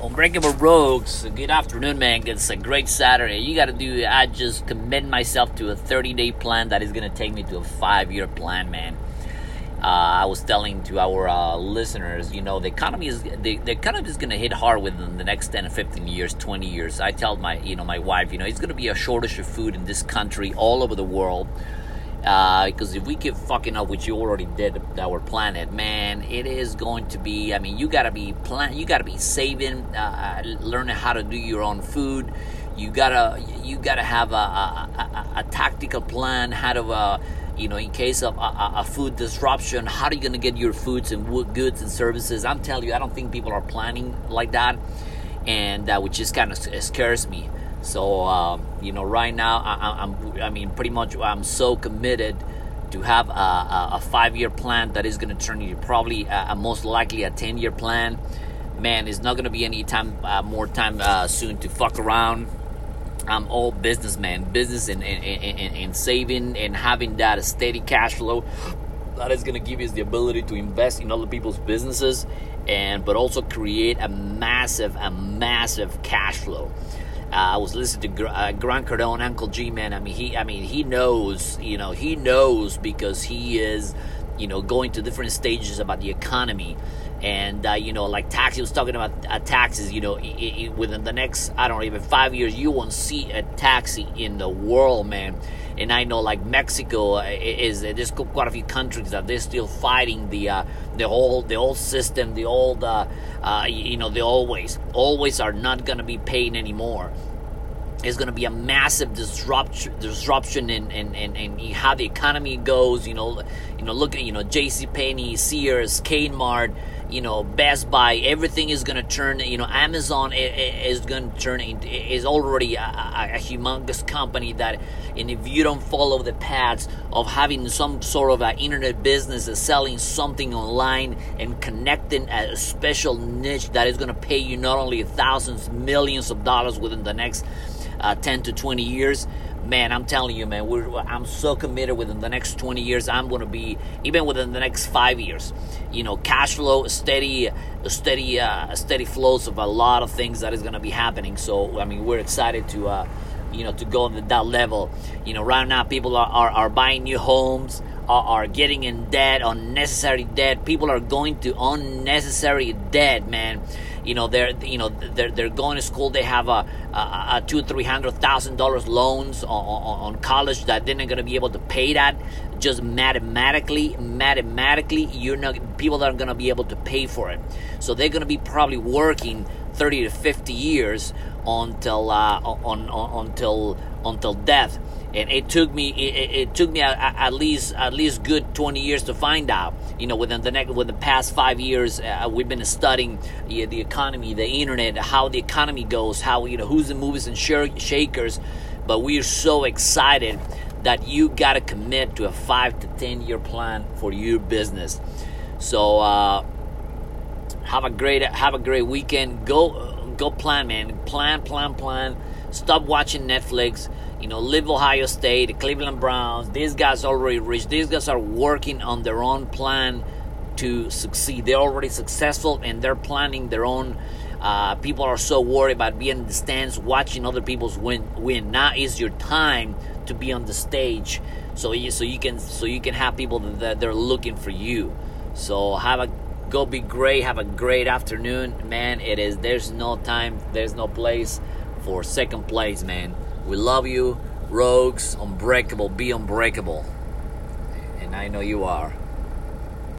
Unbreakable Rogues, good afternoon, man. It's a great Saturday. You got to do, I just commit myself to a 30 day plan that is going to take me to a five year plan, man. Uh, I was telling to our uh, listeners, you know, the economy is the, the economy is going to hit hard within the next 10 or 15 years, 20 years. I tell my, you know, my wife, you know, it's going to be a shortage of food in this country, all over the world. Uh, because if we keep fucking up, which you already did, our planet, man, it is going to be. I mean, you gotta be plan. You gotta be saving, uh, learning how to do your own food. You gotta, you gotta have a, a, a, a tactical plan. How to, uh, you know, in case of a, food disruption, how are you gonna get your foods and goods and services? I'm telling you, I don't think people are planning like that, and uh, which just kind of scares me. So um, you know, right now I, am I mean, pretty much I'm so committed to have a, a, a five-year plan that is going to turn into probably a, most likely a ten-year plan. Man, it's not going to be any time uh, more time uh, soon to fuck around. I'm all businessman, business and, and, and, and saving and having that steady cash flow that is going to give us the ability to invest in other people's businesses and but also create a massive a massive cash flow uh, I was listening to uh, Grant Cardone, Uncle G, man. I mean, he, I mean, he knows, you know, he knows because he is, you know, going to different stages about the economy, and uh, you know, like tax. He was talking about uh, taxes. You know, it, it, within the next, I don't know, even five years, you won't see a taxi in the world, man. And I know, like Mexico uh, is, there's quite a few countries that they're still fighting the uh, the whole the old system, the old, you know, the always always are not gonna be paying anymore is going to be a massive disruption disruption in, in, in, how the economy goes. You know, you know, look at you know J.C. Penney, Sears, Kmart, you know, Best Buy. Everything is going to turn. You know, Amazon is going to turn into is already a, a, humongous company that, and if you don't follow the paths of having some sort of an internet business, selling something online and connecting a special niche that is going to pay you not only thousands, millions of dollars within the next uh, 10 to 20 years. Man i'm telling you man i'm so committed within the next 20 years i'm going to be even within the next five years. You know cash flow steady steady uh, steady flows of a lot of things that is going to be happening. So i mean we're excited to uh, you know to go on that level. You know right now people are, are, are buying new homes are, are getting in debt unnecessary debt. People are going to unnecessary debt man you know they're you know they're, they're going to school. They have a, a, a two three hundred thousand dollars loans on, on, college that they're not going to be able to pay that just mathematically mathematically. You're not people that are going to be able to pay for it. So they're going to be probably working 30 to 50 years until uh, on, on, until until death. And it took me it, it took me at, at, least at least good 20 years to find out. You know within the next within the past five years uh, we've been studying the, the economy the internet how the economy goes how you know who's the movers and shakers. But we're so excited that you got to commit to a five to ten year plan for your business. So uh, have a great have a great weekend go go plan man plan plan plan stop watching netflix you know, live Ohio State, the Cleveland Browns. These guys already rich. These guys are working on their own plan to succeed. They're already successful and they're planning their own. Uh, people are so worried about being in the stands, watching other people's win. Win now is your time to be on the stage, so you so you can so you can have people that they're looking for you. So have a go be great. Have a great afternoon, man. It is there's no time, there's no place for second place, man. We love you, rogues, unbreakable, be unbreakable. And I know you are.